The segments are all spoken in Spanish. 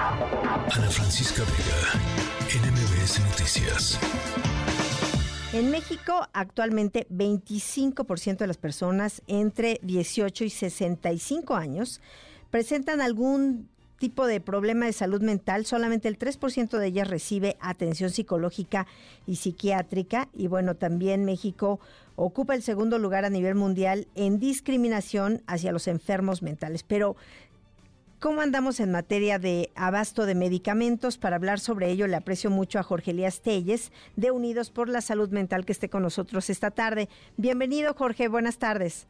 Ana Francisca Vega, NMBS Noticias. En México, actualmente 25% de las personas entre 18 y 65 años presentan algún tipo de problema de salud mental, solamente el 3% de ellas recibe atención psicológica y psiquiátrica. Y bueno, también México ocupa el segundo lugar a nivel mundial en discriminación hacia los enfermos mentales. Pero, ¿cómo andamos en materia de abasto de medicamentos? Para hablar sobre ello, le aprecio mucho a Jorge Elías Telles, de Unidos por la Salud Mental, que esté con nosotros esta tarde. Bienvenido, Jorge. Buenas tardes.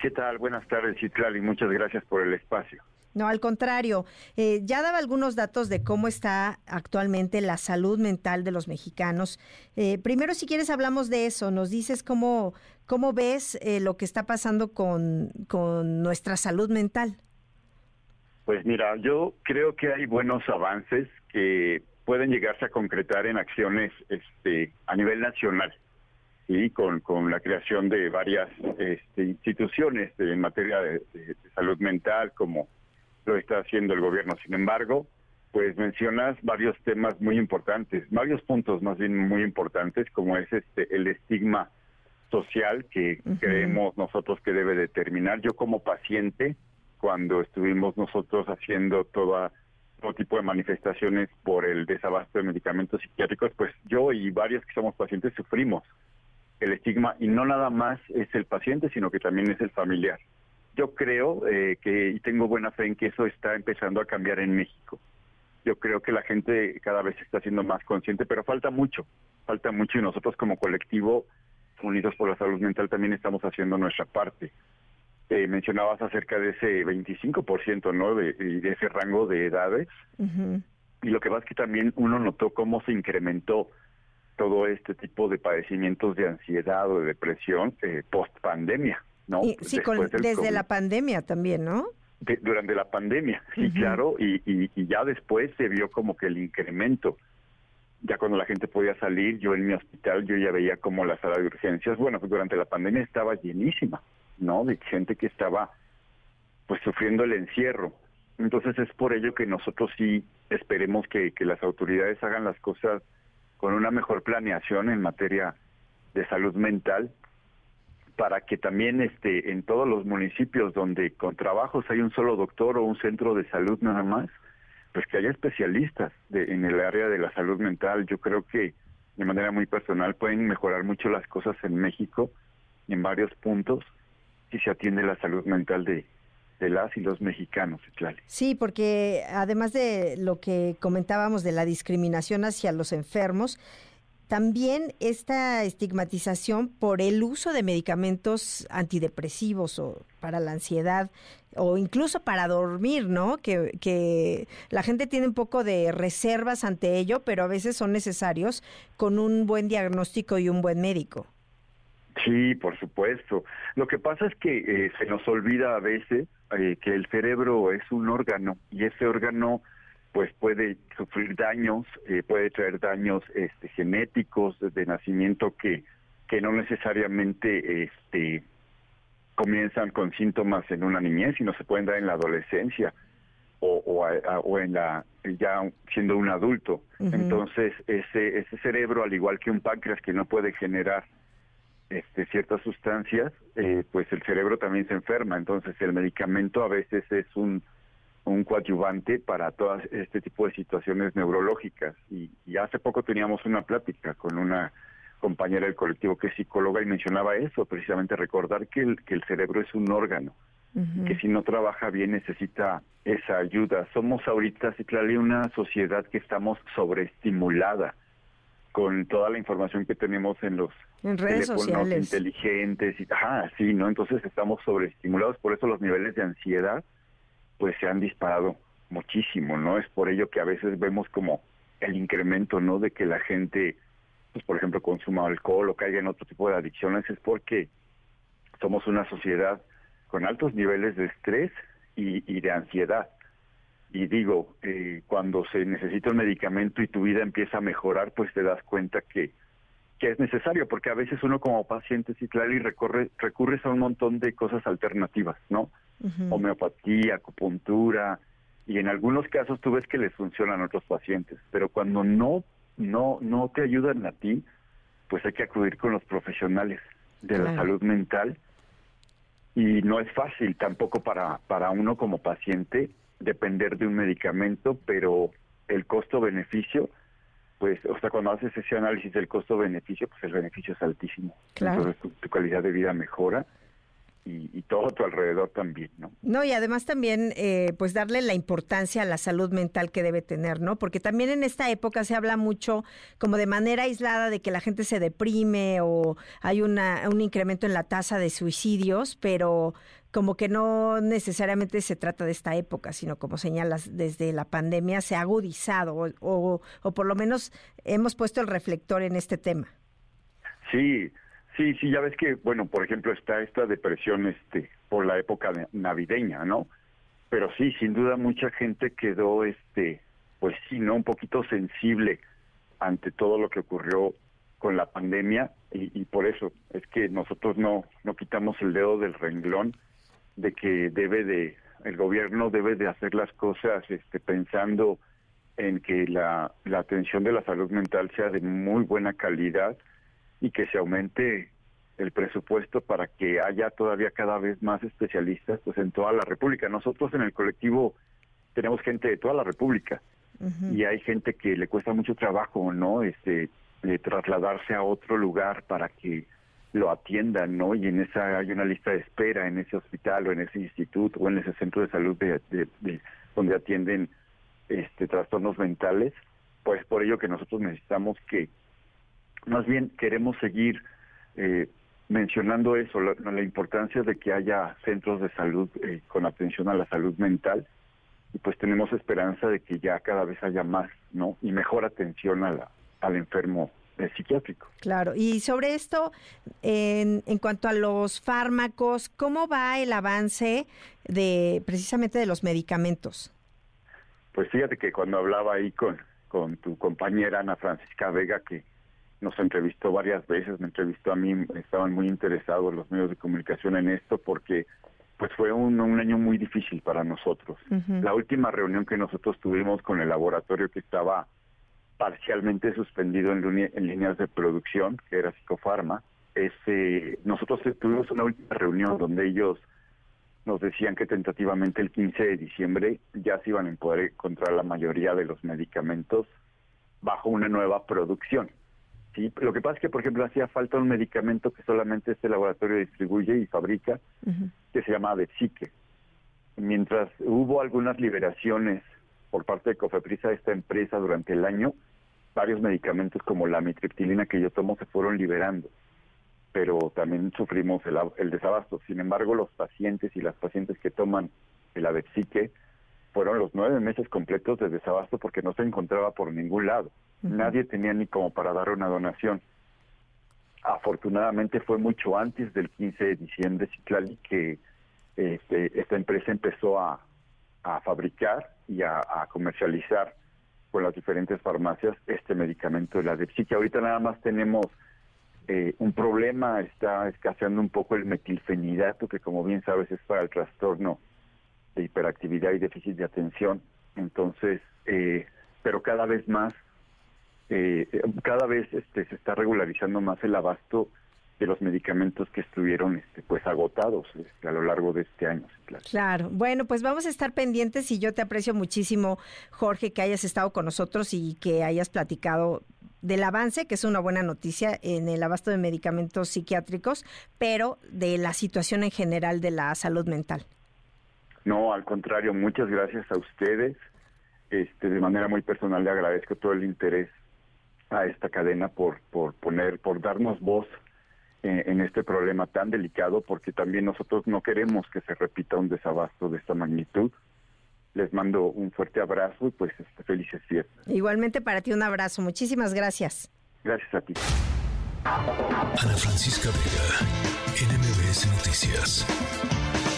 ¿Qué tal? Buenas tardes, y Muchas gracias por el espacio. No, al contrario, eh, ya daba algunos datos de cómo está actualmente la salud mental de los mexicanos. Eh, primero, si quieres, hablamos de eso. Nos dices cómo, cómo ves eh, lo que está pasando con, con nuestra salud mental. Pues mira, yo creo que hay buenos avances que pueden llegarse a concretar en acciones este, a nivel nacional y con, con la creación de varias este, instituciones en materia de salud mental como lo está haciendo el gobierno. Sin embargo, pues mencionas varios temas muy importantes, varios puntos más bien muy importantes, como es este el estigma social que creemos nosotros que debe determinar. Yo como paciente, cuando estuvimos nosotros haciendo toda todo tipo de manifestaciones por el desabasto de medicamentos psiquiátricos, pues yo y varios que somos pacientes sufrimos el estigma y no nada más es el paciente, sino que también es el familiar yo creo eh, que y tengo buena fe en que eso está empezando a cambiar en México. Yo creo que la gente cada vez está siendo más consciente, pero falta mucho, falta mucho y nosotros como colectivo Unidos por la Salud Mental también estamos haciendo nuestra parte. Eh, mencionabas acerca de ese 25%, ¿no? De, de ese rango de edades. Y lo que pasa es que también uno notó cómo se incrementó todo este tipo de padecimientos de ansiedad o de depresión eh, post pandemia sí, desde la pandemia también, ¿no? durante la pandemia, sí, claro, y, y, ya después se vio como que el incremento. Ya cuando la gente podía salir, yo en mi hospital, yo ya veía como la sala de urgencias, bueno, pues durante la pandemia estaba llenísima, ¿no? De gente que estaba pues sufriendo el encierro. Entonces es por ello que nosotros sí esperemos que, que las autoridades hagan las cosas con una mejor planeación en materia de salud mental para que también este en todos los municipios donde con trabajos hay un solo doctor o un centro de salud nada más, pues que haya especialistas en el área de la salud mental. Yo creo que de manera muy personal pueden mejorar mucho las cosas en México en varios puntos si se atiende la salud mental de, las y los mexicanos, Sí, porque además de lo que comentábamos de la discriminación hacia los enfermos, también esta estigmatización por el uso de medicamentos antidepresivos o para la ansiedad o incluso para dormir, ¿no? Que, que la gente tiene un poco de reservas ante ello, pero a veces son necesarios con un buen diagnóstico y un buen médico. Sí, por supuesto. Lo que pasa es que eh, se nos olvida a veces eh, que el cerebro es un órgano y ese órgano pues puede sufrir daños, eh, puede traer daños este, genéticos de nacimiento que, que no necesariamente este, comienzan con síntomas en una niñez, sino se pueden dar en la adolescencia o, o, en la ya siendo un adulto. Entonces ese ese cerebro, al igual que un páncreas que no puede generar este, ciertas sustancias, eh, pues el cerebro también se enferma. Entonces el medicamento a veces es un un coadyuvante para todo este tipo de situaciones neurológicas. Y, hace poco teníamos una plática con una compañera del colectivo que es psicóloga y mencionaba eso, precisamente recordar que el, que el cerebro es un órgano, que si no trabaja bien necesita esa ayuda. Somos ahorita, Ciclali, una sociedad que estamos sobreestimulada con toda la información que tenemos en los redes teléfonos inteligentes y ajá, sí, ¿no? Entonces estamos sobreestimulados, por eso los niveles de ansiedad pues se han disparado muchísimo, ¿no? Es por ello que a veces vemos como el incremento, ¿no? De que la gente, pues por ejemplo, consuma alcohol o caiga en otro tipo de adicciones, es porque somos una sociedad con altos niveles de estrés y, de ansiedad. Y digo, eh, cuando se necesita un medicamento y tu vida empieza a mejorar, pues te das cuenta que, que es necesario, porque a veces uno como paciente, sí, claro, y recorre, recurres a un montón de cosas alternativas, ¿no? homeopatía, acupuntura, y en algunos casos tú ves que les funcionan a otros pacientes, pero cuando no no no te ayudan a ti, pues hay que acudir con los profesionales de la salud mental y no es fácil tampoco para para uno como paciente depender de un medicamento, pero el costo-beneficio, pues, o sea, cuando haces ese análisis del costo-beneficio, pues el beneficio es altísimo. Entonces tu, calidad de vida mejora y, todo a tu alrededor también, ¿no? No, y además también, eh, pues darle la importancia a la salud mental que debe tener, ¿no? Porque también en esta época se habla mucho como de manera aislada de que la gente se deprime o hay una, un incremento en la tasa de suicidios, pero como que no necesariamente se trata de esta época, sino como señalas, desde la pandemia se ha agudizado o, o, por lo menos hemos puesto el reflector en este tema. Sí, sí, sí, ya ves que, bueno, por ejemplo, está esta depresión este por la época navideña, ¿no? Pero sí, sin duda mucha gente quedó, este, pues sí, ¿no? Un poquito sensible ante todo lo que ocurrió con la pandemia y, y por eso es que nosotros no, no quitamos el dedo del renglón de que debe de el gobierno debe de hacer las cosas este, pensando en que la, la atención de la salud mental sea de muy buena calidad y que se aumente el presupuesto para que haya todavía cada vez más especialistas pues en toda la República. Nosotros en el colectivo tenemos gente de toda la República y hay gente que le cuesta mucho trabajo, ¿no? Este eh, trasladarse a otro lugar para que lo atiendan, ¿no? Y en esa hay una lista de espera en ese hospital o en ese instituto o en ese centro de salud de, donde atienden este trastornos mentales, pues por ello que nosotros necesitamos que, más bien queremos seguir eh, mencionando eso, la, importancia de que haya centros de salud eh, con atención a la salud mental y pues tenemos esperanza de que ya cada vez haya más, ¿no? Y mejor atención a al enfermo psiquiátrico. Claro, y sobre esto, en, en cuanto a los fármacos, ¿cómo va el avance de precisamente de los medicamentos? Pues fíjate que cuando hablaba ahí con, con tu compañera Ana Francisca Vega, que nos entrevistó varias veces, me entrevistó a mí, estaban muy interesados los medios de comunicación en esto porque pues fue un, un año muy difícil para nosotros. La última reunión que nosotros tuvimos con el laboratorio que estaba parcialmente suspendido en, líneas de producción, que era Psicofarma. Ese, nosotros tuvimos una última reunión donde ellos nos decían que tentativamente el 15 de diciembre ya se iban a poder encontrar la mayoría de los medicamentos bajo una nueva producción. ¿sí? Lo que pasa es que, por ejemplo, hacía falta un medicamento que solamente este laboratorio distribuye y fabrica, que se llama Depsique. Mientras hubo algunas liberaciones por parte de Cofeprisa, esta empresa, durante el año, varios medicamentos como la mitriptilina que yo tomo se fueron liberando, pero también sufrimos el, desabasto. Sin embargo, los pacientes y las pacientes que toman el Avepsique fueron los nueve meses completos de desabasto porque no se encontraba por ningún lado. Nadie tenía ni como para dar una donación. Afortunadamente fue mucho antes del 15 de diciembre, Ciclali, que este, esta empresa empezó a, fabricar y a comercializar con las diferentes farmacias este medicamento de la que Ahorita nada más tenemos eh, un problema, está escaseando un poco el metilfenidato, que como bien sabes es para el trastorno de hiperactividad y déficit de atención. Entonces, eh, pero cada vez más, eh, cada vez este, se está regularizando más el abasto de los medicamentos que estuvieron este, pues agotados este, a lo largo de este año. Claro. claro, bueno, pues vamos a estar pendientes y yo te aprecio muchísimo, Jorge, que hayas estado con nosotros y que hayas platicado del avance, que es una buena noticia en el abasto de medicamentos psiquiátricos, pero de la situación en general de la salud mental. No, al contrario, muchas gracias a ustedes. Este, de manera muy personal le agradezco todo el interés a esta cadena por, por poner, por darnos voz en este problema tan delicado porque también nosotros no queremos que se repita un desabasto de esta magnitud. Les mando un fuerte abrazo y pues este, felices fiestas. Igualmente para ti un abrazo. Muchísimas gracias. Gracias a ti. Ana Francisca Vega, NMBS Noticias.